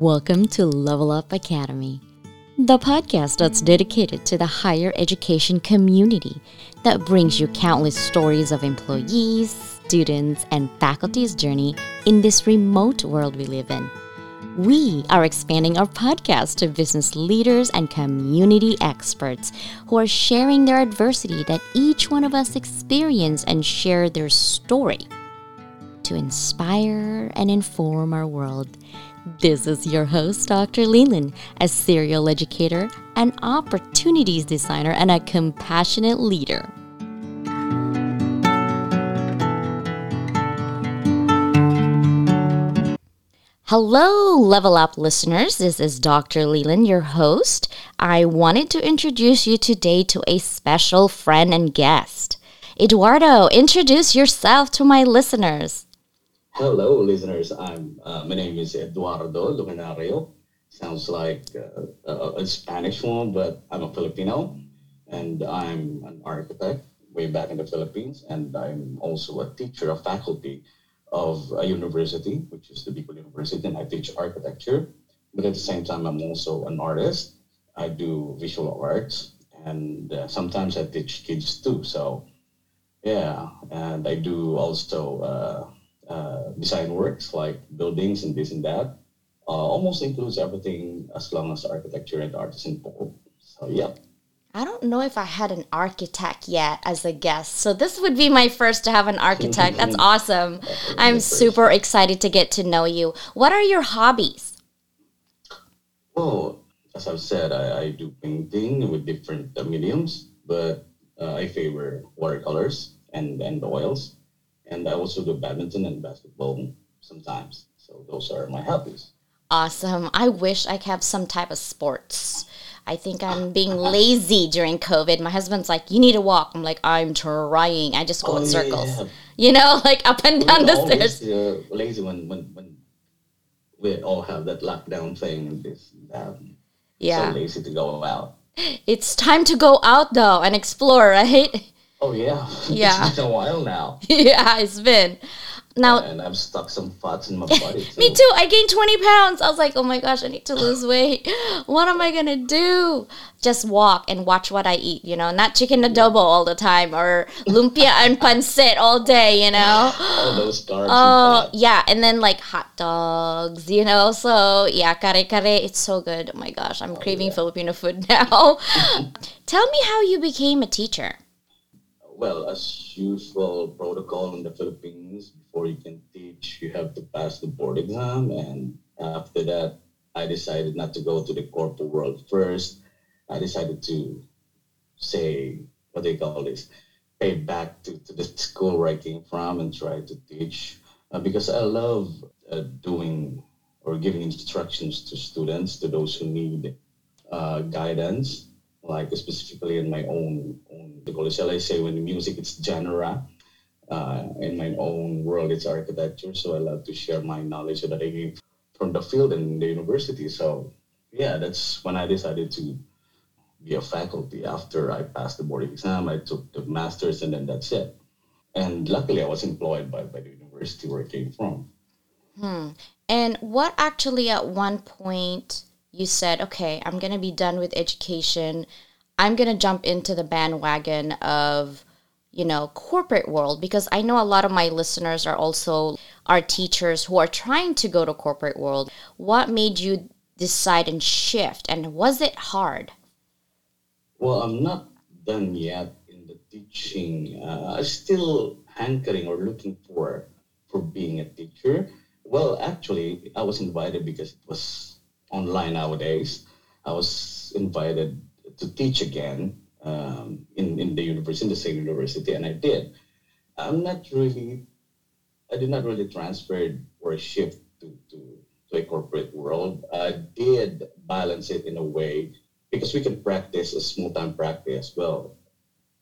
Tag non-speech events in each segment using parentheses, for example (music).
Welcome to Level Up Academy, the podcast that's dedicated to the higher education community that brings you countless stories of employees, students, and faculty's journey in this remote world we live in. We are expanding our podcast to business leaders and community experts who are sharing their adversity that each one of us experience and share their story to inspire and inform our world this is your host, Dr. Leland, a serial educator, an opportunities designer, and a compassionate leader. Hello, Level Up listeners. This is Dr. Leland, your host. I wanted to introduce you today to a special friend and guest. Eduardo, introduce yourself to my listeners. Hello, listeners. I'm uh, my name is Eduardo Loquinario. Sounds like uh, a, a, Spanish one, but I'm a Filipino, and I'm an architect way back in the Philippines, and I'm also a teacher, a faculty of a university, which is the Bicol University, and I teach architecture. But at the same time, I'm also an artist. I do visual arts, and uh, sometimes I teach kids too. So, yeah, and I do also uh, design works like buildings and this and that. Uh, almost includes everything as long as architecture and art is involved. So yeah. I don't know if I had an architect yet as a guest. So this would be my first to have an architect. That's (laughs) awesome. I'm super excited to get to know you. What are your hobbies? Well, as I've said, I, I do painting with different mediums, but uh, I favor watercolors and, and oils and I also do badminton and basketball sometimes. So those are my hobbies. Awesome. I wish I could have some type of sports. I think I'm being lazy during COVID. My husband's like, "You need to walk." I'm like, "I'm trying." I just go oh, in circles. Yeah. You know, (laughs) like up and down the stairs. Uh, lazy when, when when we all have that lockdown thing. and This um, yeah. So lazy to go out. It's time to go out though and explore, right? (laughs) Oh yeah. (laughs) Yeah. It's been a while now. (laughs) yeah, it's been. Now and I've stuck some fats in my body. (laughs) Too. Me too. I gained 20 pounds. I was like, oh my gosh, I need to lose weight. What am I gonna do? Just walk and watch what I eat, you know, not chicken adobo all the time or lumpia and pancit all day, you know. All those carbs. Oh yeah, and then like hot dogs, you know. So yeah, kare kare, it's so good. Oh my gosh, I'm oh, craving yeah. Filipino food now. Tell me how you became a teacher well, as usual protocol in the Philippines, before you can teach, you have to pass the board exam. And after that, I decided not to go to the corporate world first. I decided to say, what do you call this? Pay back to, to the school where I came from and try to teach uh, because I love uh, doing or giving instructions to students, to those who need uh, guidance like specifically in my own own the college shall I say when music it's genre. Uh, in my own world it's architecture, so I love to share my knowledge that I gained from the field and the university. So yeah, that's when I decided to be a faculty. After I passed the board exam, I took the masters, and then that's it. And luckily, I was employed by, by the university where I came from. Hmm. And what actually at one point you said, okay, I'm going to be done with education. I'm going to jump into the bandwagon of, you know, corporate world because I know a lot of my listeners are also are teachers who are trying to go to corporate world. What made you decide and shift and was it hard? Well, I'm not done yet in the teaching. Uh, I'm still hankering or looking for for being a teacher. Well, actually, I was invited because it was online nowadays. I was invited to teach again um, in, in the university, in the same university, and I did. I'm not really, I did not really transfer or shift to, to, to a corporate world. I did balance it in a way because we can practice a small time practice. Well,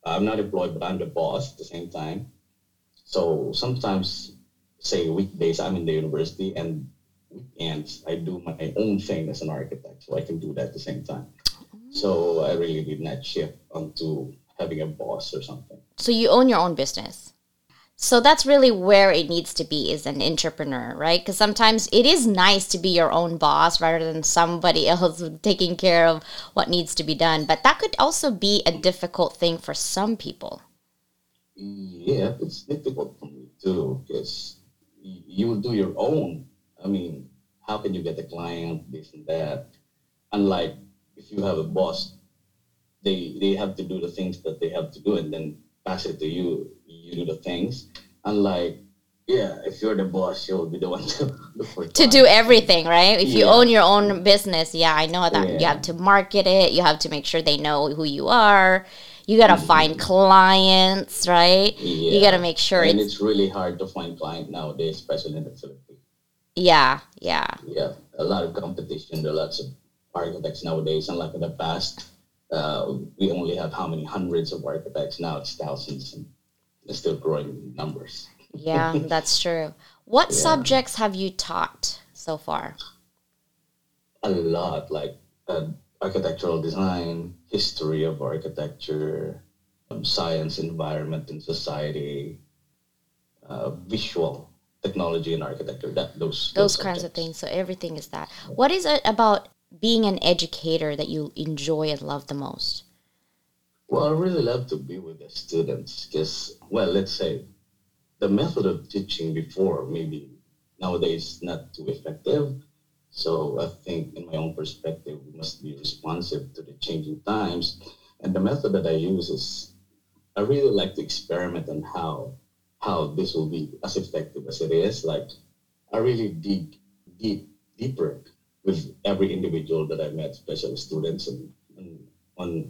I'm not employed, but I'm the boss at the same time. So sometimes, say weekdays, I'm in the university and weekends, I do my own thing as an architect, so I can do that at the same time. So oh. I really did not shift onto having a boss or something. So you own your own business. So that's really where it needs to be is an entrepreneur, right? Because sometimes it is nice to be your own boss rather than somebody (laughs) else taking care of what needs to be done. But that could also be a difficult thing for some people. Yeah, it's difficult for me too because you do your own. I mean, how can you get a client, this and that? Unlike if you have a boss, they they have to do the things that they have to do and then pass it to you. You do the things. Unlike yeah, if you're the boss, you'll be the one to (laughs) to do everything, right? If yeah. you own your own business, yeah, I know that yeah. you have to market it. You have to make sure they know who you are. You gotta mm-hmm. find clients, right? Yeah. You gotta make sure. And it's, it's really hard to find clients nowadays, especially in the Philippines. Yeah, yeah. Yeah, a lot of competition. There are lots of architects nowadays, unlike in the past. Uh, we only have how many hundreds of architects now? It's thousands, and it's still growing numbers. yeah, (laughs) that's true. What yeah. subjects have you taught so far? A lot, like uh, architectural design, history of architecture, um, science, environment, and society, uh, visual technology and architecture. That those those, those kinds of things. So everything is that. What is it about being an educator that you enjoy and love the most? Well, I really love to be with the students because, well, let's say the method of teaching before maybe nowadays not too effective. So I think in my own perspective, we must be responsive to the changing times. And the method that I use is I really like to experiment on how how this will be as effective as it is. Like I really dig deep deeper with every individual that I met, especially students and, and on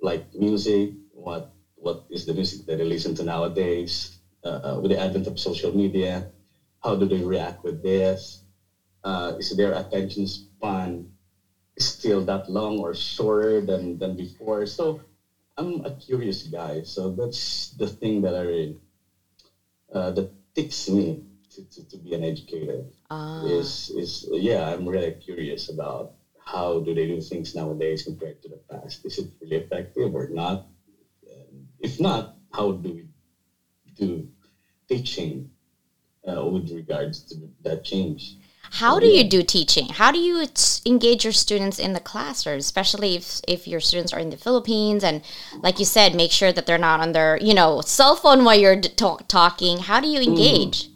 like music, what what is the music that they listen to nowadays, uh, uh, with the advent of social media, how do they react with this? Uh, is their attention span still that long or shorter than, than before? So I'm a curious guy. So that's the thing that I really, uh, that ticks me to, to, to be an educator. Ah. Is, is, yeah, I'm really curious about how do they do things nowadays compared to the past? Is it really effective or not? If not, how do we do teaching uh, with regards to that change. How do you do teaching? How do you engage your students in the class, or especially if, if your students are in the Philippines and, like you said, make sure that they're not on their you know cell phone while you're talk- talking. How do you mm-hmm. engage? Mm.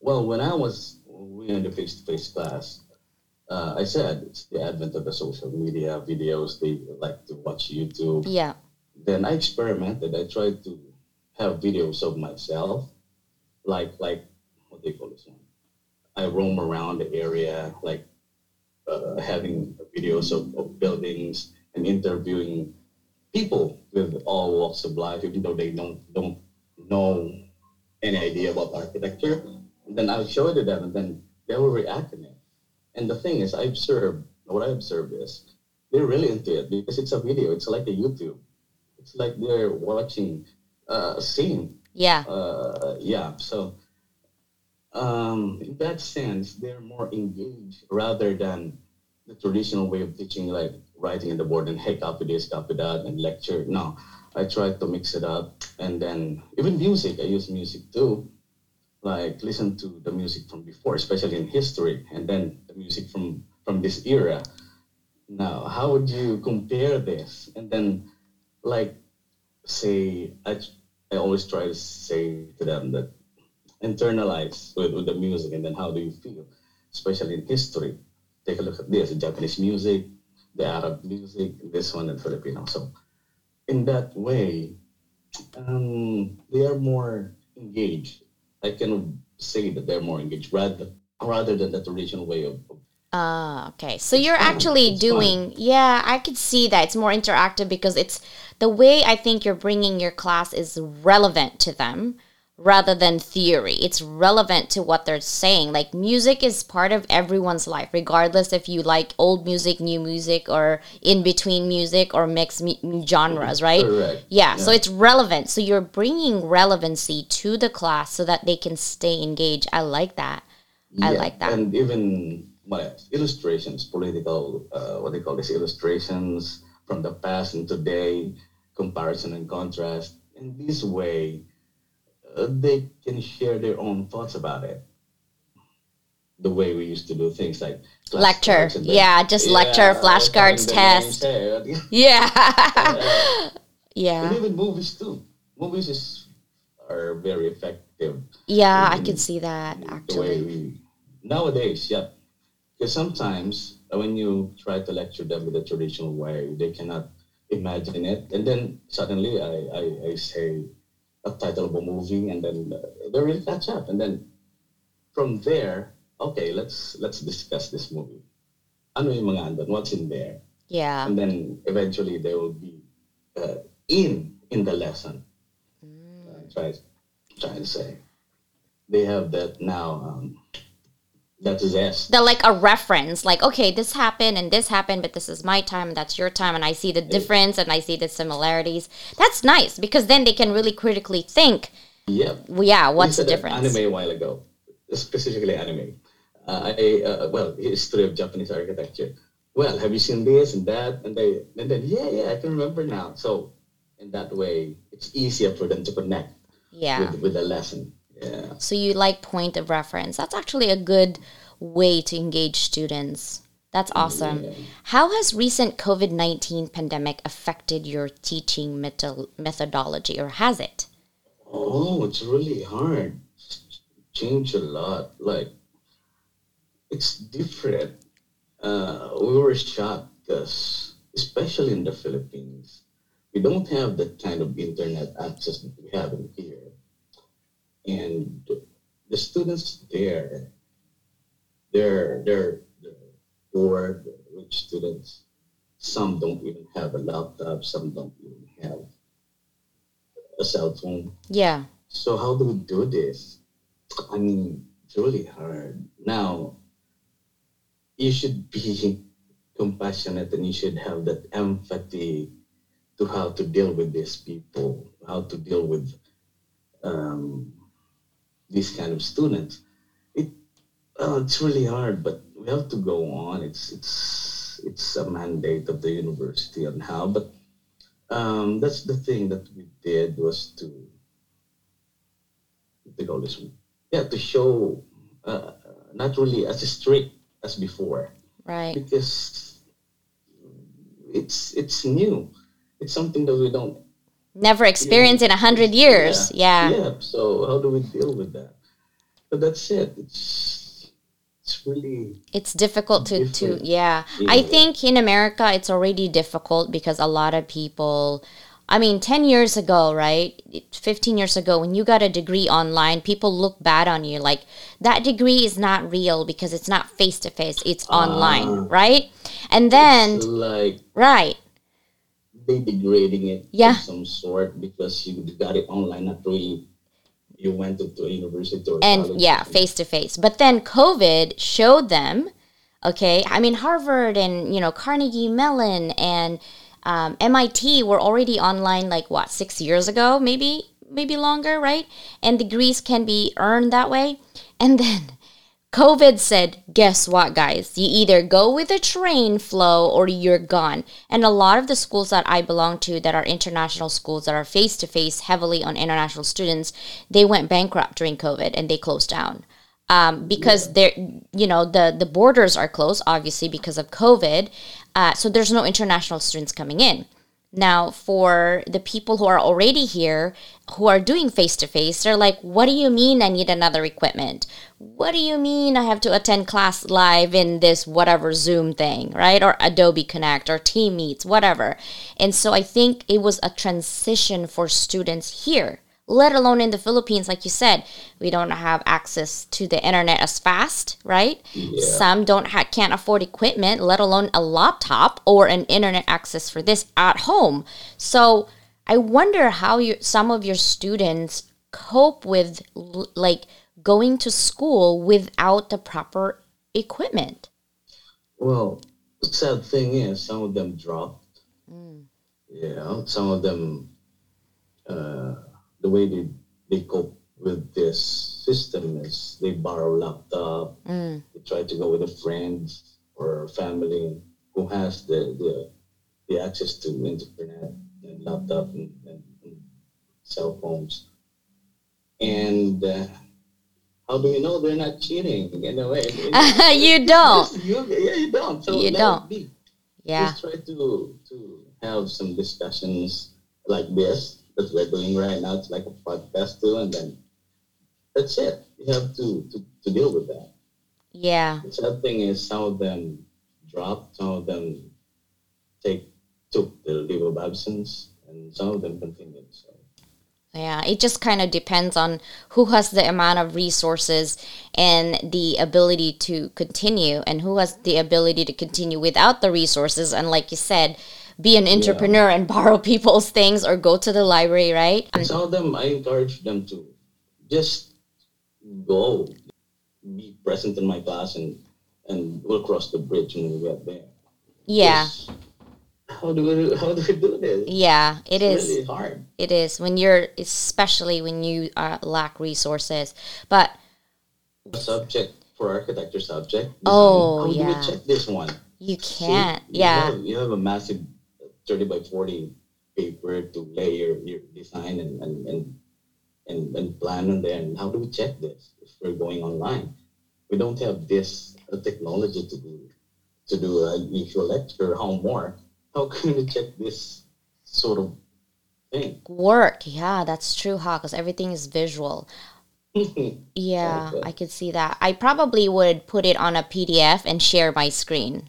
Well, when I was in the face to face class, uh, I said it's the advent of the social media videos. They like to watch YouTube. Yeah. Then I experimented. I tried to have videos of myself, like like what do you call this one? I roam around the area, like uh, having videos of, of buildings and interviewing people with all walks of life, even though they don't don't know any idea about architecture. And then I'll show it to them, and then they will react to it. And the thing is, I observe what I observe is they're really into it because it's a video. It's like a YouTube. It's like they're watching uh, scene. Yeah. Uh, yeah. So, um, in that sense, they're more engaged rather than the traditional way of teaching, like writing in the board and hey, copy this, copy that, and lecture. No, I try to mix it up, and then even music. I use music too, like listen to the music from before, especially in history, and then the music from from this era. Now, how would you compare this? And then, like say I, I always try to say to them that internalize with, with the music and then how do you feel? Especially in history take a look at this the japanese music the arab music this one in filipino. So in that way um, they are more engaged. I can say that they're more engaged rather rather than the traditional way of, of Ah, okay. So you're actually doing, yeah, I could see that it's more interactive because it's the way I think you're bringing your class is relevant to them rather than theory. It's relevant to what they're saying. Like music is part of everyone's life, regardless if you like old music, new music, or in between music or mixed genres, right? Correct. Yeah, yeah, so it's relevant. So you're bringing relevancy to the class so that they can stay engaged. I like that. Yeah, I like that. And even my illustrations, political, uh, what they call this, illustrations from the past and today, comparison and contrast. In this way, they can share their own thoughts about it. The way we used to do things like lecture, and yeah, just lecture, (laughs) Yeah, flashcards, test, yeah, uh, yeah, And even movies too. Movies is, are very effective. yeah. I can see that actually. we nowadays, yeah. Because sometimes uh, when you try to lecture them with the traditional way, they cannot imagine it, and then suddenly I, I, I say a title of a movie, and then uh, they really catch up, and then from there, okay, let's let's discuss this movie. Ano yung mga andon? What's in there? Yeah, and then eventually they will be uh, in in the lesson. Mm. Uh, try trying to say they have that now. Um, that zest. the like a reference, like okay, this happened and this happened, but this is my time and that's your time, and I see the difference and I see the similarities. That's nice because then they can really critically think. Well, Yeah, what's the that difference? Anime a while ago, specifically anime. Uh, I uh, well history of Japanese architecture. Well, have you seen this and that? And they and then yeah yeah I can remember now. So in that way, it's easier for them to connect Yeah. with with the lesson. Yeah. So you like point of reference. That's actually a good way to engage students. That's awesome. Yeah. How has recent COVID-19 pandemic affected your teaching metho- methodology or has it? Oh, it's really hard. It's changed a lot. Like, it's different. Uh, we were shocked because, especially in the Philippines, we don't have that kind of internet access that we have in here. And the students there, they're, they're, they're poor, rich students. Some don't even have a laptop, some don't even have a cell phone. Yeah. So how do we do this? I mean, it's really hard. Now, you should be (laughs) compassionate and you should have that empathy to how to deal with these people, how to deal with um, these kind of students. It uh, it's really hard, but we have to go on. It's it's it's a mandate of the university on how, but um, that's the thing that we did was to they call this yeah to show uh, not really as strict as before Right. because it's it's new it's something that we don't Never experienced in a hundred years. Yeah. yeah so how do we deal with that but that's it it's it's really It's difficult to, to Different. yeah. I think in America it's already difficult because a lot of people I mean 10 years ago, right? 15 years ago when you got a degree online, people look bad on you like that degree is not real because it's not face to face, it's online, Ah. right? And then like right. They degrading it Yeah. of some sort because you got it online not really you went to, to a university or and college. yeah face to face but then covid showed them okay i mean harvard and you know carnegie mellon and um, mit were already online like what six years ago maybe maybe longer right and degrees can be earned that way and then covid said guess what guys? You either go with the train flow or you're gone. And a lot of the schools that i belong to that are international schools that are face to face heavily on international students they went bankrupt during covid and they closed down. Um, because they're you know the the borders are closed obviously because of covid. Uh, so there's no international students coming in now for the people who are already here who are doing face to face they're like what do you mean i need another equipment? What do you mean i have to attend class live in this whatever zoom thing right? Or adobe connect or team meets whatever. And so i think it was a transition for students here let alone in the Philippines, like you said, we don't have access to the internet as fast, right? Some don't ha- can't afford equipment, let alone a laptop or an internet access for this at home. So I wonder how you some of your students cope with l- like going to school without the proper equipment. Well, the sad thing is, some of them dropped. You know, some of them, uh, the way they, they cope with this system is they borrow laptop, they try to go with a friend or family who has the, the, the access to internet and laptop and, and, and cell phones. And uh, how do you know they're not cheating in a way? (laughs) you don't. You, yeah, you don't. So You don't. Yeah. Just try to to have some discussions like this that we're doing right now. It's like a podcast too, and then that's it. You have to to, to deal with that. Yeah. The sad thing is some of them dropped, some of them take took the leave of absence, and some of them continued. So Yeah, it just kind of depends on who has the amount of resources and the ability to continue, and who has the ability to continue without the resources. And like you said, be an entrepreneur and (laughs) borrow people's things or go to the library, right? And some of them, I encourage them to just go, be present in my class, and and we'll cross the bridge when we get there. Yeah, Just, How do we how do we do this? yeah, it It's is. really hard. It is when you're, especially when you uh, lack resources. But Subject for architecture subject. Oh, how do yeah. we check this one? you can't. you Yeah, have- you have a massive thirty by forty paper to lay your, your design and, and, and and and plan on there. And how do we check this if we're going online? We don't have this uh, technology to do to do a usual lecture homework. How can we check this sort of thing? work. Yeah, that's true, huh? Because everything is visual. (laughs) Yeah, Okay. I could see that. I probably would put it on a PDF and share my screen.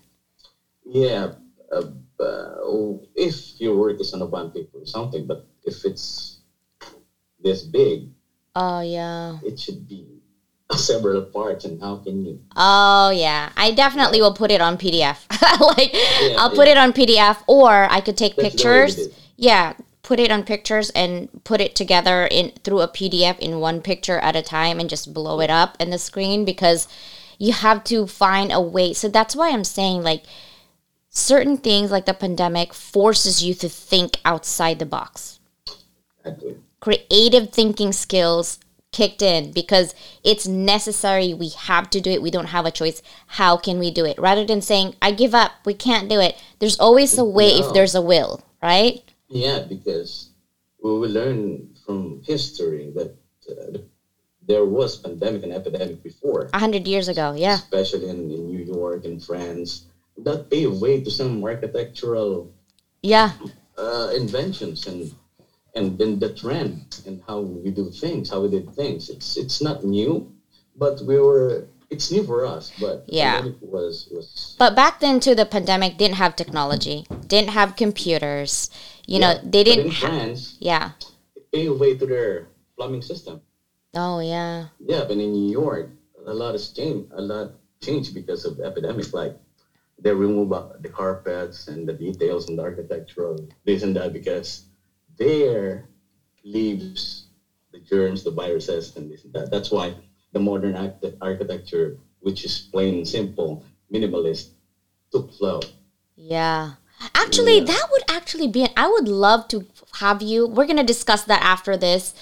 yeah, uh, uh, if your work is on a bond paper or something, but if it's this big, Oh yeah. it should be (laughs) several parts. And how can you? Oh yeah. I definitely will put it on PDF. (laughs) like Yeah, I'll put yeah. it on PDF or I could take That's the way we pictures. Yeah, put it on pictures and put it together in through a PDF in one picture at a time and just blow it up in the screen because you have to find a way. So that's why I'm saying like certain things like the pandemic forces you to think outside the box. Creative thinking skills kicked in because it's necessary. We have to do it. We don't have a choice. How can we do it? Rather than saying, I give up, we can't do it. There's always a way if there's a will, right? Yeah, because we will learn from history that uh, there was pandemic and epidemic before, A hundred years ago, yeah. especially in, in New York and France. That paved way to some architectural Yeah. uh, inventions and and then the trend and how we do things, how we did things. It's it's not new, but we were. It's new for us, but Yeah. was was But back then too, the pandemic didn't have technology, didn't have computers. You know, they didn't in have. France, Yeah. it paved way to their plumbing system. Oh yeah. Yeah, but in New York, a lot has changed. A lot changed because of epidemic. Like they remove uh, the carpets and the details and the architectural this and that because there leaves the germs, the viruses, and this and that. That's why the modern arch- architecture, which is plain and simple, minimalist, took flow. Yeah. Actually, Yeah. that would actually be. I would love to have you. We're gonna discuss that after this.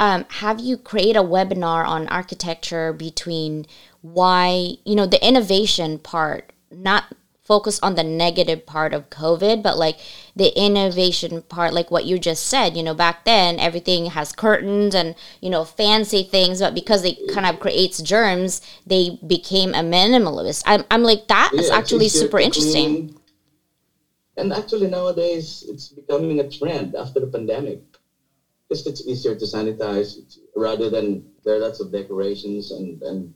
Um, have you create a webinar on architecture between why you know the innovation part, not focus on the negative part of COVID, but like the innovation part, like what you just said. You know, back then everything has curtains and you know fancy things, but because it kind of creates germs, they became a minimalist. I'm, I'm like that is Yeah, it's actually super interesting. clean. And actually nowadays it's becoming a trend after the pandemic. Just it's easier to sanitize rather than there are lots of decorations and, and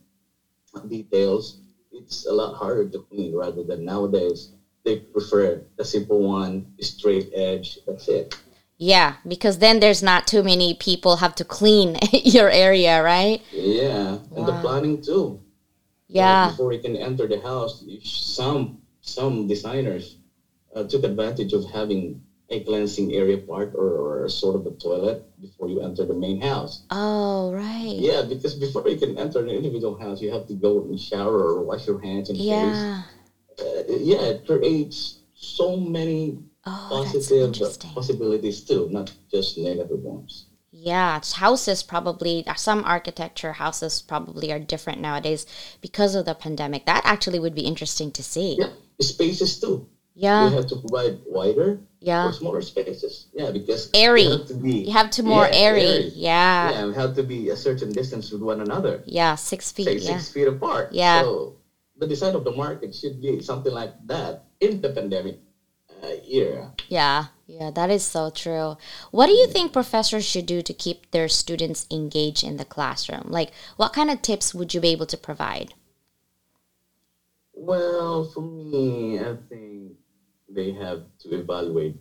details. It's a lot harder to clean rather than nowadays they prefer the simple one, straight edge. That's it. Yeah, because then there's not too many people have to clean (laughs) your area, right? Yeah, and the Wow. planning too. Like, Yeah. before you can enter the house, some some designers uh, took advantage of having a cleansing area part or, or sort of a toilet before you enter the main house. Oh, right. Yeah, because before you can enter an individual house, you have to go and shower or wash your hands and Yeah. face. Uh, yeah, it creates so many Oh, positive possibilities too, not just negative ones. Yeah, it's houses probably some architecture houses probably are different nowadays because of the pandemic. That actually would be interesting to see. Yeah, spaces too. Yeah. We have to provide wider Yeah. or smaller spaces. Yeah, because Airy. You have to be. You have to more Yeah, airy. airy. Yeah. yeah, we have to be a certain distance with one another. Yeah, six feet. say yeah. six feet apart. Yeah. So the design of the market should be something like that in the pandemic uh, era. Yeah, yeah, that is so true. What do you think professors should do to keep their students engaged in the classroom? Like, what kind of tips would you be able to provide? Well, for me, I think they have to evaluate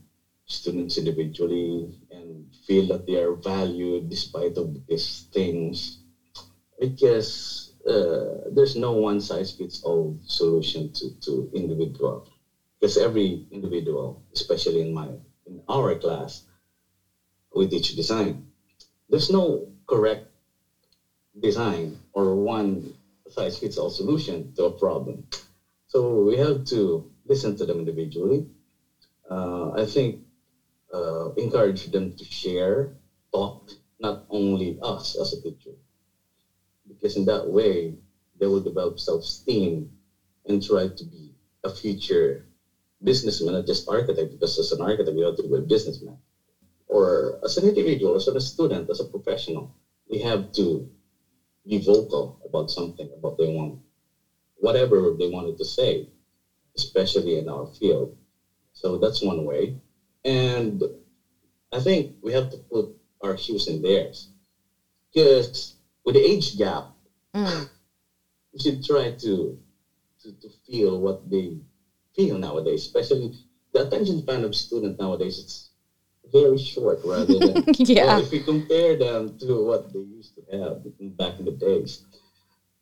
students individually and feel that they are valued despite of these things. Because uh, there's no one size fits all solution to, to individual. Because every individual especially in my in our class we teach design. There's no correct design or one size fits all solution to a problem. So we have to listen to them individually. Uh, i think uh, encourage them to share talk not only us as a teacher. Because in that way they will develop self-esteem and try to be a future businessman, not just architect, because as an architect you have to be a businessman. Or as an individual, as a student, as a professional, we have to be vocal about something, about they want, whatever they wanted to say, especially in our field. So that's one way. And I think we have to put our shoes in theirs. Because with the age gap, Mm. we should try to, to to feel what they feel nowadays. Especially the attention span of students nowadays it's very short rather than (laughs) Yeah. well, if we compare them to what they used to have back in the days.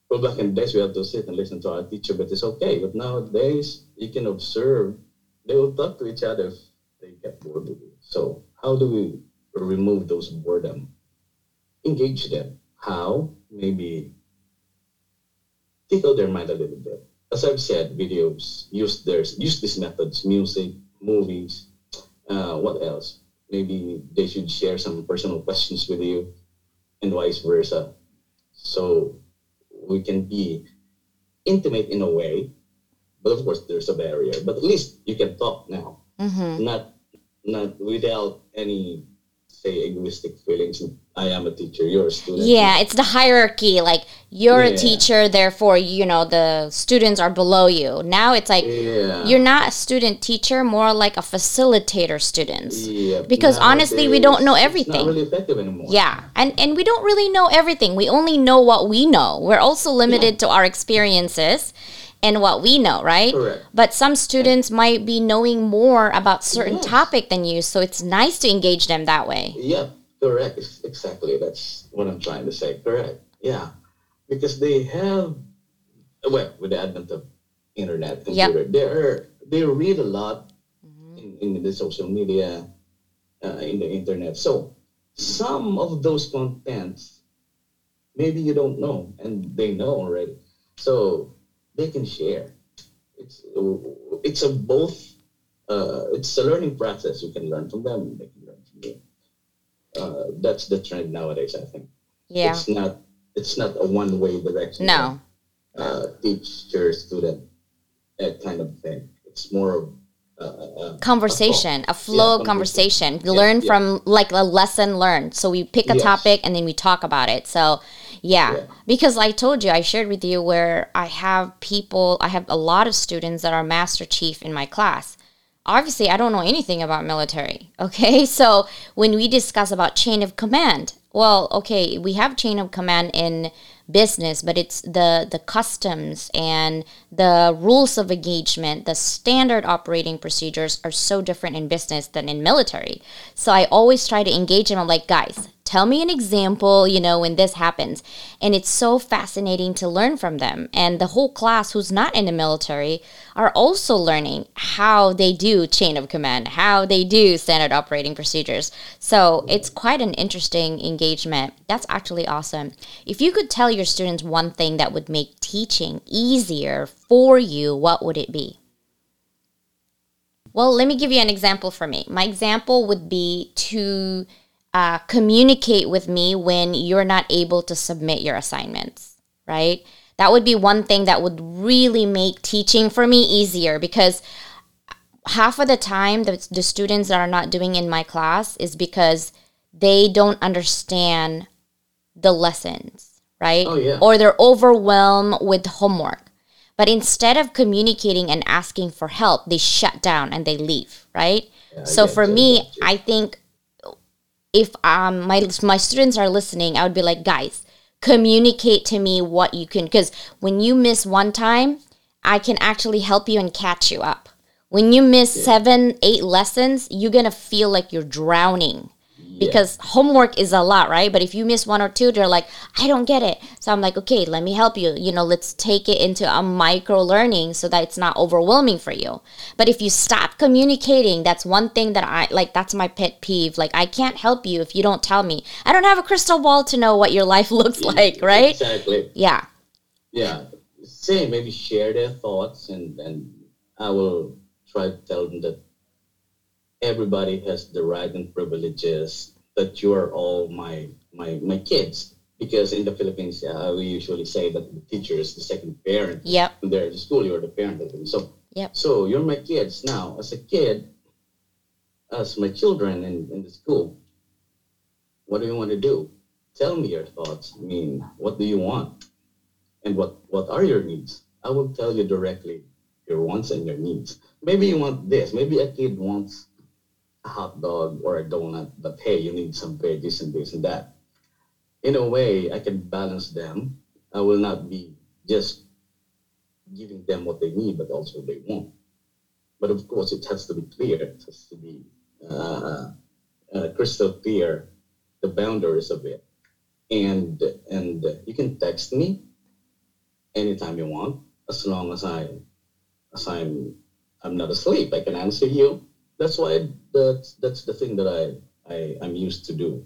Well, back in the days we have to sit and listen to our teacher, but it's okay. But nowadays you can observe they will talk to each other if they get bored. So how do we remove those boredom? Engage them. How? Maybe tickle their mind a little bit. As I've said, videos use their use these methods, music, movies. Uh, what else? Maybe they should share some personal questions with you, and vice versa. So we can be intimate in a way, but of course there's a barrier. But at least you can talk now, Mm-hmm. not not without any say egoistic feelings. I am a teacher, you're a student. Yeah, it's the hierarchy. Like, you're a teacher, therefore, you know, the students are below you. Now it's like, Yeah. you're not a student teacher, more like a facilitator students. Yeah, Because honestly, we don't know everything. Really effective anymore. Yeah, and and we don't really know everything. We only know what we know. We're also limited to our experiences and what we know, right? Correct. But some students might be knowing more about certain Yes. topic than you, so it's nice to engage them that way. Yeah, correct. Ex- Exactly. That's what I'm trying to say. Correct. Yeah, because they have, well, with the advent of internet, computer, they're they read a lot in, in the social media, uh, in the internet. So some of those contents, maybe you don't know, and they know already. So they can share. It's it's a both. Uh, it's a learning process. You can learn from them. They can learn from you. Uh, that's the trend nowadays. I think. Yeah. It's not. It's not a one-way direction. No. Uh, teacher student, that kind of thing. It's more of uh, uh, Conversation, a flow Yeah, of conversation. conversation. Learn Yeah, from like a lesson learned. So we pick a Yes. topic and then we talk about it. So yeah. Yeah. Because I told you, I shared with you where I have people, I have a lot of students that are master chief in my class. Obviously, I don't know anything about military. (laughs) Okay. So when we discuss about chain of command, well, okay, we have chain of command in business, but it's the the customs and the rules of engagement, the standard operating procedures are so different in business than in military. So I always try to engage them. I'm like, guys, tell me an example, you know, when this happens. And it's so fascinating to learn from them. And the whole class who's not in the military are also learning how they do chain of command, how they do standard operating procedures. So it's quite an interesting engagement. That's actually awesome. If you could tell your students one thing that would make teaching easier for you, what would it be? Well, let me give you an example for me. My example would be to uh, communicate with me when you're not able to submit your assignments, right? That would be one thing that would really make teaching for me easier because half of the time the, the students that are not doing in my class is because they don't understand the lessons right? Oh, yeah. or they're overwhelmed with homework. But instead of communicating and asking for help they shut down and they leave right? Yeah, so for me i think if um my my students are listening i would be like guys communicate to me what you can because when you miss one time i can actually help you and catch you up. When you miss seven eight lessons you're gonna feel like you're drowning because homework is a lot right? But if you miss one or two they're like i don't get it. So i'm like okay let me help you. You know let's take it into a micro learning so that it's not overwhelming for you. But if you stop communicating that's one thing that i like that's my pet peeve. Like i can't help you if you don't tell me. I don't have a crystal ball to know what your life (laughs) looks like right? Exactly. yeah. Yeah. Same. Maybe share their thoughts, and and I will try to tell them that everybody has the right and privileges that you are all my my my kids. Because in the Philippines, uh, we usually say that the teacher is the second parent. yep When they're at the school, you're the parent of them. So Yep. So you're my kids now. As a kid, as my children in, in the school, what do you want to do? Tell me your thoughts. I mean, what do you want? And what, what are your needs? I will tell you directly your wants and your needs. Maybe you want this. Maybe a kid wants hot dog or a donut, but hey, you need some veggies and this and that. In a way, I can balance them. I will not be just giving them what they need, but also they want. But of course, it has to be clear. It has to be uh, uh, crystal clear the boundaries of it. And and you can text me anytime you want, as long as I as I'm I'm not asleep. I can answer you. That's why that's that's the thing that I, I I'm used to do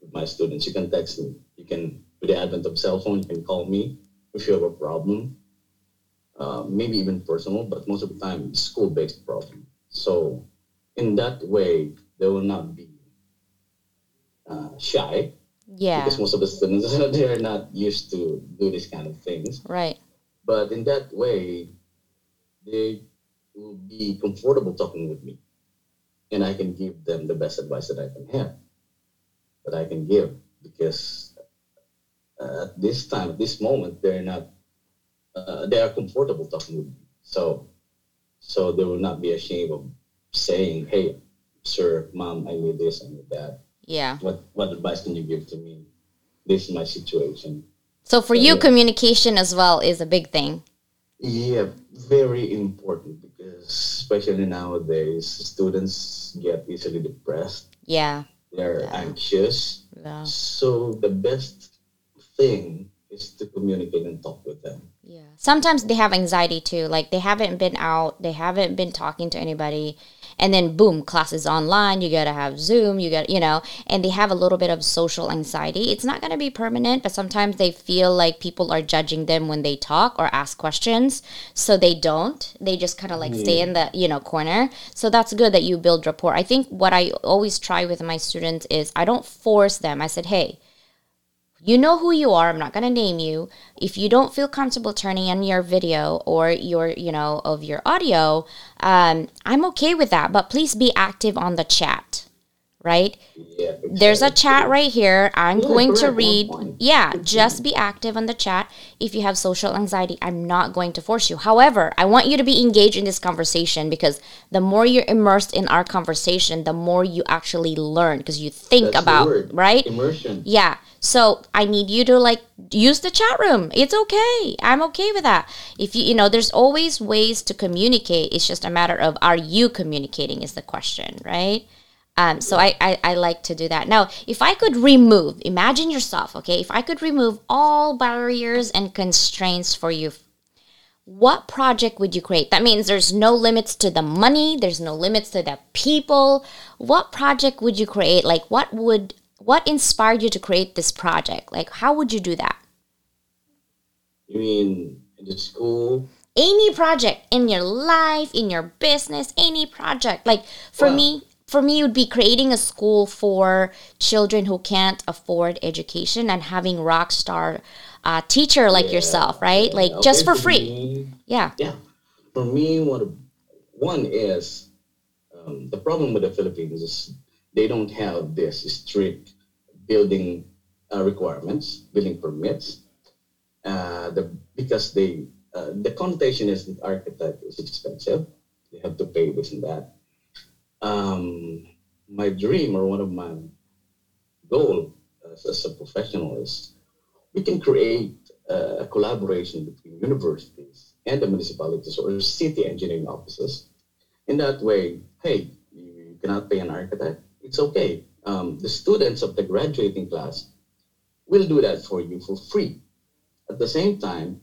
with my students. You can text me. You can with the advent of cell phone, you can call me if you have a problem. Uh, maybe even personal, but most of the time it's school-based problem. So in that way, they will not be uh, shy yeah because most of the students (laughs) they're not used to do these kind of things. right But in that way, they will be comfortable talking with me, and I can give them the best advice that I can have, that I can give, because uh, at this time, at this moment, they're not, uh, they are comfortable talking with me. So, so they will not be ashamed of saying, "Hey, sir, mom, I need this, I need that. yeah What what advice can you give to me? This is my situation." so for you Yeah. communication as well is a big thing Yeah, very important especially nowadays, students get easily depressed. yeah They're Yeah. anxious. yeah So the best thing is to communicate and talk with them. Yeah. Sometimes they have anxiety too. Like they haven't been out, they haven't been talking to anybody, and then boom, classes online. You gotta have Zoom. You got you know, and they have a little bit of social anxiety. It's not gonna be permanent, but sometimes they feel like people are judging them when they talk or ask questions, so they don't. They just kind of like stay in the you know corner. So that's good that you build rapport. I think what I always try with my students is I don't force them. I said, hey you know who you are. I'm not going to name you. If you don't feel comfortable turning on your video or your you know of your audio um, i'm okay with that but please be active on the chat right Yeah. there's a chat right here i'm Yeah, going to read yeah just be active on the chat if you have social anxiety i'm not going to force you however i want you to be engaged in this conversation because the more you're immersed in our conversation the more you actually learn because you think That's about right Immersion. yeah. So I need you to like use the chat room. It's okay. I'm okay with that. If you you know, there's always ways to communicate. It's just a matter of are you communicating is the question, right? Um, so I, I, I like to do that. Now, if I could remove, imagine yourself, okay, if I could remove all barriers and constraints for you, what project would you create? That means there's no limits to the money, there's no limits to the people. What project would you create? Like what would what inspired you to create this project? Like how would you do that? You mean in the school? Any project in your life, in your business, any project. Like for Wow. me, for me it would be creating a school for children who can't afford education and having rock star uh, teacher like Yeah, yourself, right? Like Okay, just for free. me, Yeah. Yeah. For me, one of- one is um, the problem with the Philippines is they don't have this strict building uh, requirements, building permits, uh, the, because they uh, the connotation is that architect is expensive. They have to pay this and that. Um, my dream or one of my goal as, as a professional is we can create a collaboration between universities and the municipalities or city engineering offices. In that way, hey, you cannot pay an architect. It's okay. Um, the students of the graduating class will do that for you for free. At the same time,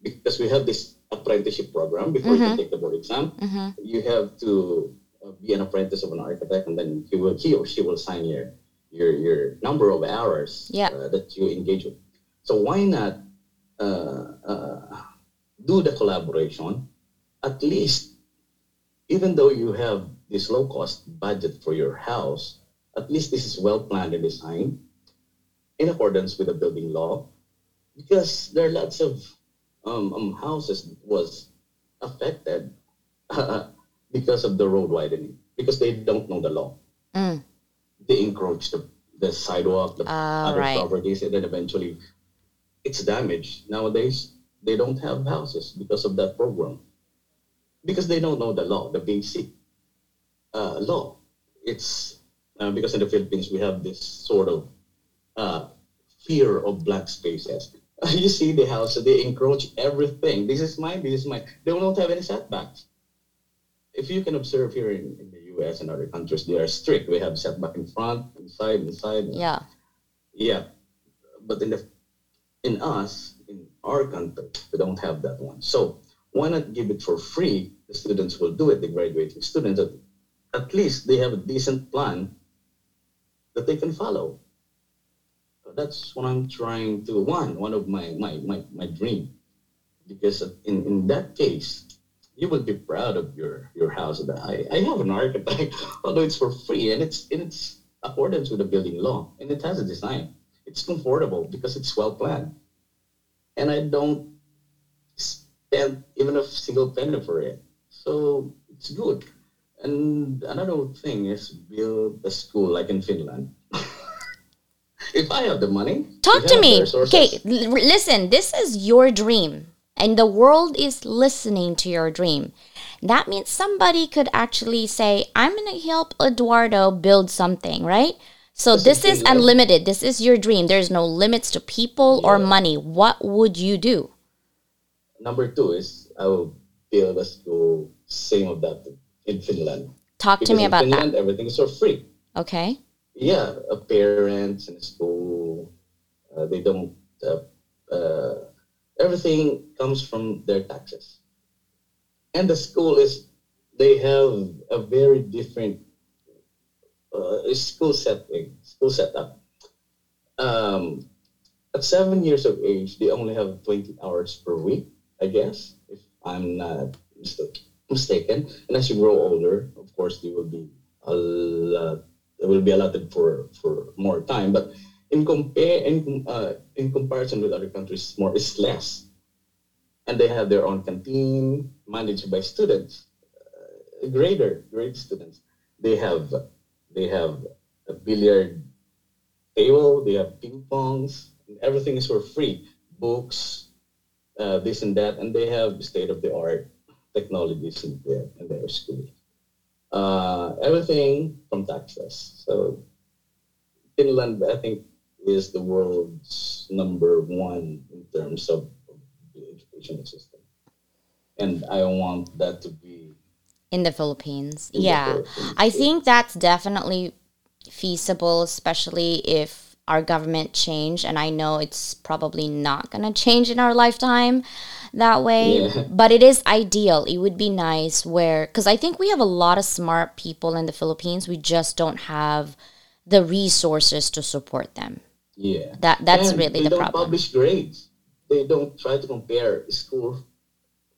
because we have this apprenticeship program before mm-hmm. you take the board exam, mm-hmm. you have to be an apprentice of an architect, and then he will he or she will sign your your your number of hours uh, that you engage with. So why not uh, uh, do the collaboration? At least, even though you have this low cost budget for your house, at least this is well planned and designed in accordance with the building law, because there are lots of um, um, houses was affected (laughs) because of the road widening because they don't know the law. Mm. They encroach the, the sidewalk, the uh, other right. properties, and then eventually it's damaged. Nowadays, they don't have houses because of that program. Because they don't know the law, the basic uh, law. It's uh, because in the Philippines we have this sort of uh, fear of black spaces. (laughs) you see the house, they encroach everything. This is mine, this is mine. They don't have any setbacks. If you can observe here in, in the US and other countries, they are strict. We have setback in front, inside, inside. Yeah. Yeah. But in the in us, in our country, we don't have that one. So why not give it for free? The students will do it, the graduating students. At, at least they have a decent plan that they can follow. So that's what I'm trying to, one, one of my, my, my, my dream. Because in, in that case, you would be proud of your, your house. I, I have an architect, (laughs) although it's for free and it's in its accordance with the building law and it has a design it's comfortable because it's well planned. And I don't spend even a single penny for it. So it's good. And another thing is build a school like in Finland. (laughs) if I have the money, talk to me. Okay, listen, this is your dream, and the world is listening to your dream. That means somebody could actually say, I'm going to help Eduardo build something, right? So this is unlimited. This is your dream. There's no limits to people yeah. or money. What would you do? Number two is I will build a school same of that in Finland. Talk because to me about Finland, that. Everything is for free. Okay. Yeah, a parents in school, uh, they don't. Uh, uh, everything comes from their taxes, and the school is. They have a very different uh, school setting, school setup. Um, at seven years of age, they only have 20 hours per week, I guess, if I'm not mistaken. And as you grow older, of course, they will be a lot, they will be allotted for, for more time. But in compare in, uh, in comparison with other countries, more is less. And they have their own canteen managed by students, uh, grader, grade students. They have they have a billiard table. They have ping pongs. Everything is for free. Books, uh, this and that, and they have state of the art technologies in their in their school. Uh, everything from taxes. So Finland, I think, is the world's number one in terms of, the education system, and I want that to be in the Philippines. In yeah. The Philippines. I think that's definitely feasible, especially if our government change. And I know it's probably not going to change in our lifetime that way, yeah. but it is ideal. It would be nice where, because I think we have a lot of smart people in the Philippines. We just don't have the resources to support them. Yeah. That That's and really the problem. publish grades. They don't try to compare school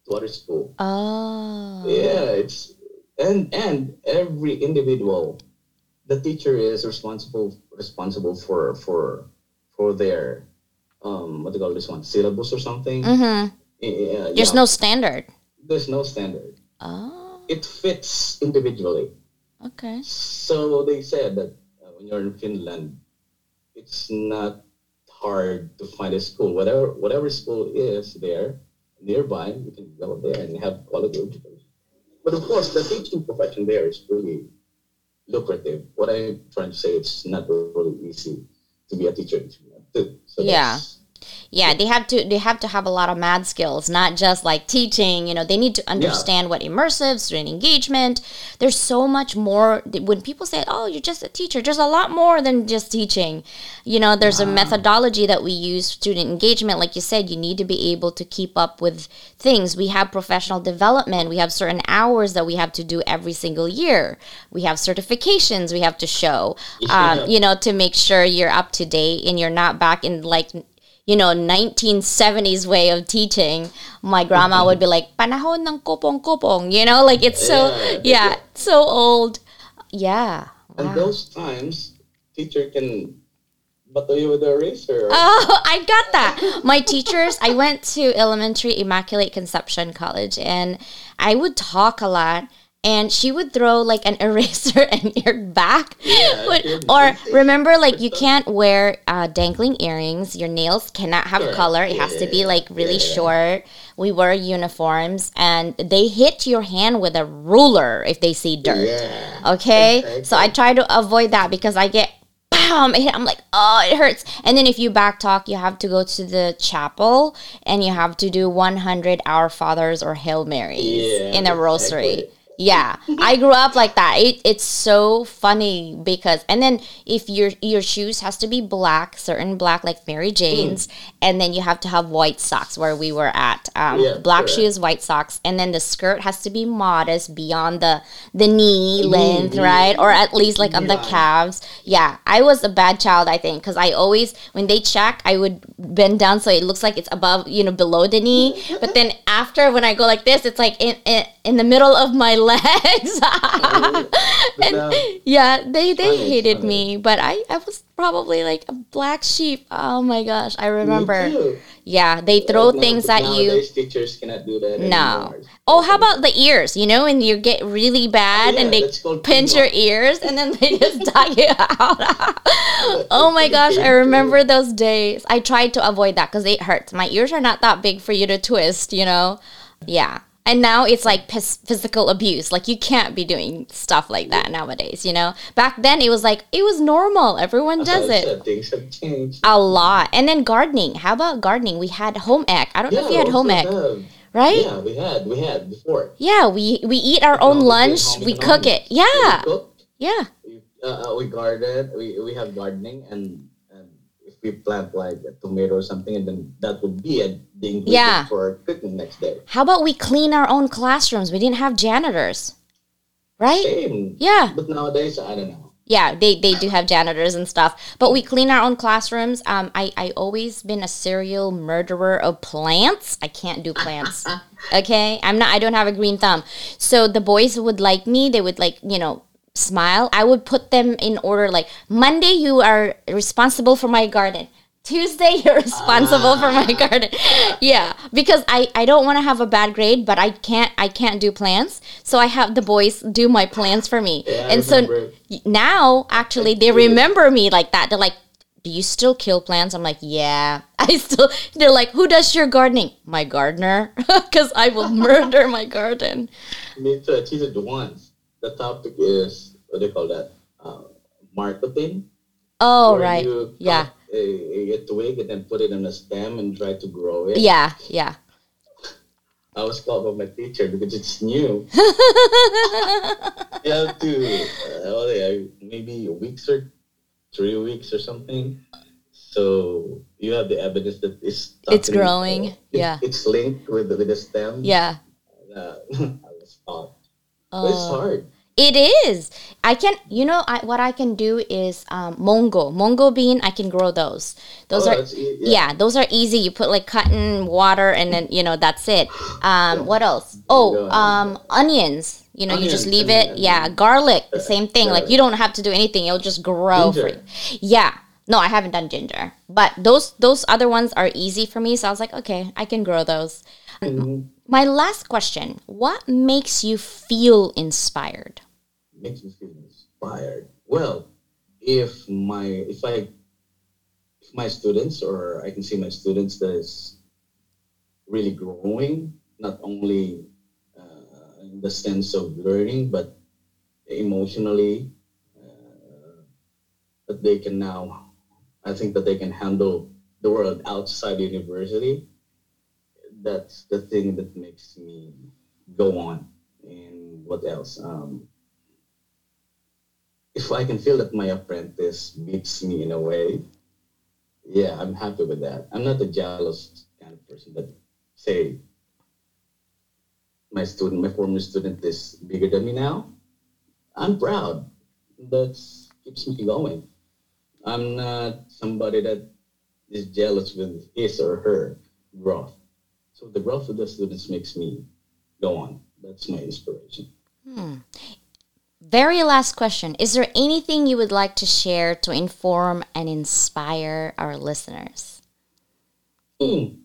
to other school. Oh. Yeah, it's and and every individual, the teacher is responsible responsible for for for their um what do you call this one syllabus or something. Mm-hmm. Yeah, There's yeah. no standard. There's no standard. Oh. It fits individually. Okay. So they said that uh, when you're in Finland, it's not hard to find a school. Whatever whatever school is there nearby, you can go there and have quality education. But of course, the teaching profession there is really lucrative. What I'm trying to say, it's not really easy to be a teacher. So Yeah. that's- Yeah, they have to they have to have a lot of mad skills, not just like teaching, you know, they need to understand what immersive student engagement. There's so much more when people say, "Oh, you're just a teacher." There's a lot more than just teaching. You know, there's a methodology that we use student engagement like you said, you need to be able to keep up with things. We have professional development, we have certain hours that we have to do every single year. We have certifications we have to show. Um, Yeah. you know, to make sure you're up to date and you're not back in like you know, 1970s way of teaching, my grandma would be like, panahon ng kopong-kopong, you know, like it's so, Yeah. yeah, so old. Yeah. And Wow. those times, teacher can bato you with a eraser. (laughs) Oh, I got that. My teachers, I went to elementary Immaculate Conception College and I would talk a lot and she would throw like an (laughs) eraser in your back. Yeah, or remember, like you can't wear uh, dangling earrings. Your nails cannot have Correct. color. It has to be like really yeah. short. We wear uniforms and they hit your hand with a ruler if they see dirt. Yeah. Okay? Exactly. So I try to avoid that because I get bam. I'm like, oh, it hurts. And then if you back talk, you have to go to the chapel and you have to do 100 Our Fathers or Hail Marys Yeah, in a rosary. Yeah, mm-hmm. I grew up like that. It, it's so funny because, and then if your your shoes has to be black, certain black like Mary mm. Jane's, and then you have to have white socks where we were at. Um, Yeah, black correct. shoes, white socks, and then the skirt has to be modest beyond the the knee length, right? Or at least like on the calves. Yeah, I was a bad child, I think, because I always when they check, I would bend down so it looks like it's above, you know, below the knee. Mm-hmm. But then after when I go like this, it's like in in, in the middle of my legs. (laughs) But now, um, yeah, they they Funny, hated funny. me, but I I was probably like a black sheep. Oh my gosh, I remember. Yeah, they throw now- things at you. teachers cannot do that No. anymore. Oh, how about the ears? You know, and you get really bad Oh, and they pinch your ears and then they just (laughs) tag you out. (laughs) oh my gosh, I remember those days. I tried to avoid that because it hurts. My ears are not that big for you to twist, you know? Yeah. And now it's like phys- physical abuse. Like you can't be doing stuff like that nowadays, you know? Back then it was like, it was normal. Everyone does it. Things have changed. A lot. And then gardening. How about gardening? We had home ec. I don't know if you had home ec, have. right? Yeah, we had. We had before. Yeah, we we eat our own lunch. We cook home it. Yeah, We yeah, we, uh, uh, we garden. We, we have gardening and, we plant like a tomato or something and then that would be a, the ingredient Yeah. for cooking next day. How about we clean our own classrooms? We didn't have janitors, right? Same. Yeah, But nowadays, I don't know. yeah. They they do have janitors and stuff, but we clean our own classrooms. Um, I I always been a serial murderer of plants. I can't do plants. (laughs) Okay, I'm not. I don't have a green thumb. So the boys would like me. They would like you know smile. I would put them in order. Like Monday, you are responsible for my garden. Tuesday, (laughs) you're responsible for my ah. garden. (laughs) Yeah, because I I don't want to have a bad grade, but I can't I can't do plants. So I have the boys do my plans for me. Yeah, and so now actually they remember me like that. They're like, "Do you still kill plants?" I'm like, "Yeah, (laughs) I still." They're like, "Who does your gardening?" My gardener, because I will murder my garden. Me too. I cheated once. The topic is, what do you call that? Uh, marcotting. Oh right, yeah, A, a twig and then put it on a stem and try to grow it. yeah, yeah. I was called by my teacher because it's new. you have to, uh, oh, yeah, maybe weeks or three weeks or something. So you have the evidence that it's It's growing, it- yeah. it's linked with the, with the stem. Yeah. Uh, (laughs) I was taught. But it's Oh. hard. It is. I can, you know, I, what I can do is um, mongo, mongo bean. I can grow those. Those Oh, are, e- yeah. those are easy. You put like cotton, water, and then you know that's it. Um, what else? Oh, um, onions. You know, you just Onions, leave it. onions, Yeah, garlic. The same thing. Like you don't have to do anything. It'll just grow for you. Yeah. No, I haven't done ginger, but those those other ones are easy for me. So I was like, okay, I can grow those. Mhm. My last question: What makes you feel inspired? makes me feel inspired. Well, if my if I if my students or I can see my students that is really growing, not only uh, in the sense of learning, but emotionally, uh, that they can now, I think that they can handle the world outside university. That's the thing that makes me go on. And what else? Um, if I can feel that my apprentice beats me in a way, yeah, I'm happy with that. I'm not a jealous kind of person that say my student, my former student is bigger than me now. I'm proud. That keeps me going. I'm not somebody that is jealous with his or her growth. So the growth of the students makes me go on. That's my inspiration. Hmm. Very last question. Is there anything you would like to share to inform and inspire our listeners? Hmm.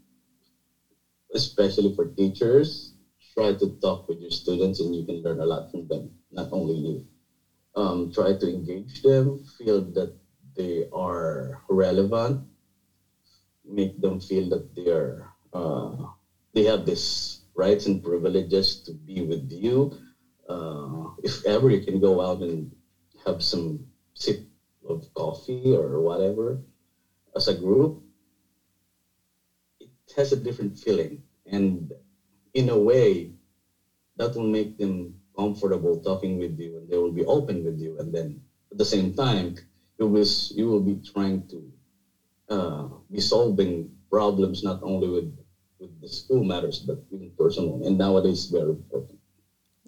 Especially for teachers, try to talk with your students and you can learn a lot from them, not only you. Um, try to engage them, feel that they are relevant, make them feel that they are uh, they have this rights and privileges to be with you uh, if ever you can go out and have some sip of coffee or whatever as a group, it has a different feeling. And in a way, that will make them comfortable talking with you and they will be open with you. And then at the same time, you will, you will be trying to uh, be solving problems not only with, with the school matters, but even personal. And nowadays, very important.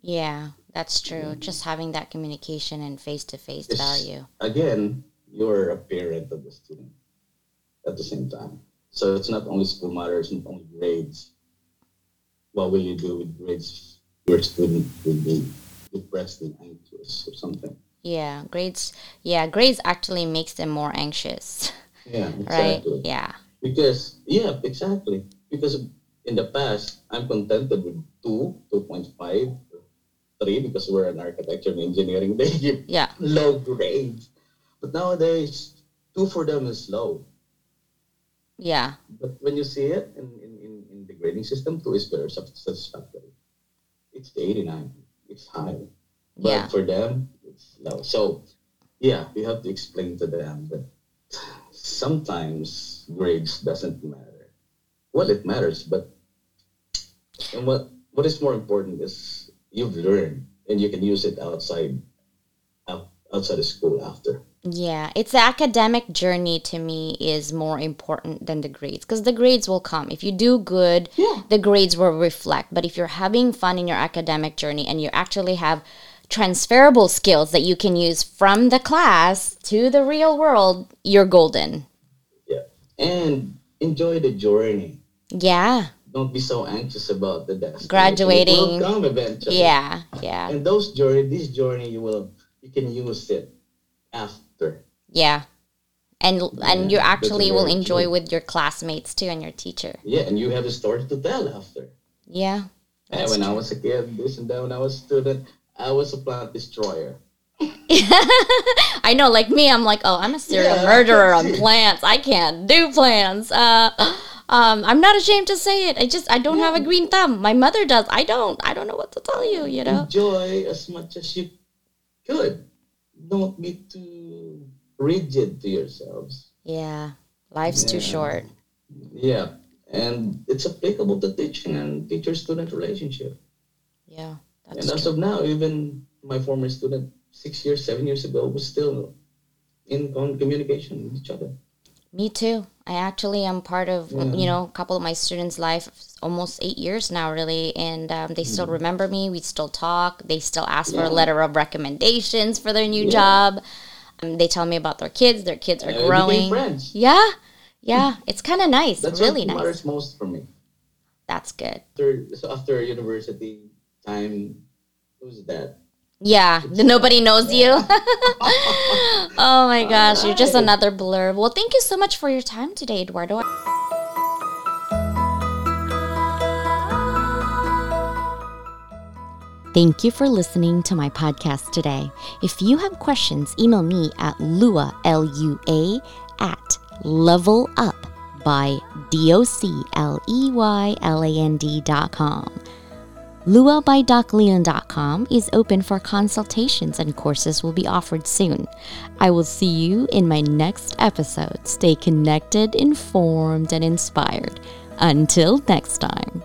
Yeah, that's true. Just having that communication and face to face value. Again, you're a parent of the student at the same time. So it's not only school matters, not only grades. What will you do with grades? Your student will be depressed and anxious or something. Yeah, grades. Yeah, grades actually makes them more anxious. Yeah, (laughs) exactly. Right? Yeah. Because yeah, exactly. Because in the past, I'm contented with two, two point five, three because we're an architecture and engineering. They give yeah. low grades. But nowadays, two for them is low. Yeah. But when you see it in, in, in, in the grading system, two is very satisfactory. It's the 89. It's high. But Yeah. for them, it's low. So, yeah, you have to explain to them that sometimes grades doesn't matter. Well, it matters, but and what what is more important is you've learned and you can use it outside outside of school after. Yeah, it's the academic journey to me is more important than the grades because the grades will come. If you do good, Yeah. the grades will reflect. But if you're having fun in your academic journey and you actually have transferable skills that you can use from the class to the real world, you're golden. Yeah. And enjoy the journey. Yeah, Don't be so anxious about the destination. Graduating. It will come eventually. yeah, yeah, And those journey, this journey, you will you can use it after. yeah. And and you Yeah, actually will enjoy true. with your classmates too and your teacher. Yeah, and you have a story to tell after. Yeah. And when I was a kid, this and that, when I was a student, I was a plant destroyer. (laughs) I know, like me, I'm like, oh, I'm a serial Yeah. murderer on (laughs) plants. I can't do plants. Uh, um, I'm not ashamed to say it. I just, I don't have a green thumb. My mother does. I don't. I don't know what to tell you. You know. Enjoy as much as you could. Don't be too rigid to yourselves. Yeah. Life's too short. Yeah, and it's applicable to teaching and teacher-student relationship. Yeah. and That's as of now, even my former student, six years, seven years ago, was still in communication with each other. Me too. I actually am part of Yeah. you know a couple of my students' life, almost eight years now, really, and um, they still remember me. We still talk. They still ask for a. Letter of recommendations for their new Yeah. job. Um, they tell me about their kids. Their kids are Uh, growing. Yeah, yeah, it's kind of nice. That's really what nice. matters most for me. That's good. After, so after university time, who's that? Yeah, nobody knows you. (laughs) oh my (laughs) gosh, you're just another blur. Well, thank you so much for your time today, Eduardo. Thank you for listening to my podcast today. If you have questions, email me at lua, L-U-A, at level up by D-O-C-L-E-Y-L-A-N-D dot com. LuaByDocLeon.com is open for consultations and courses will be offered soon. I will see you in my next episode. Stay connected, informed, and inspired. Until next time.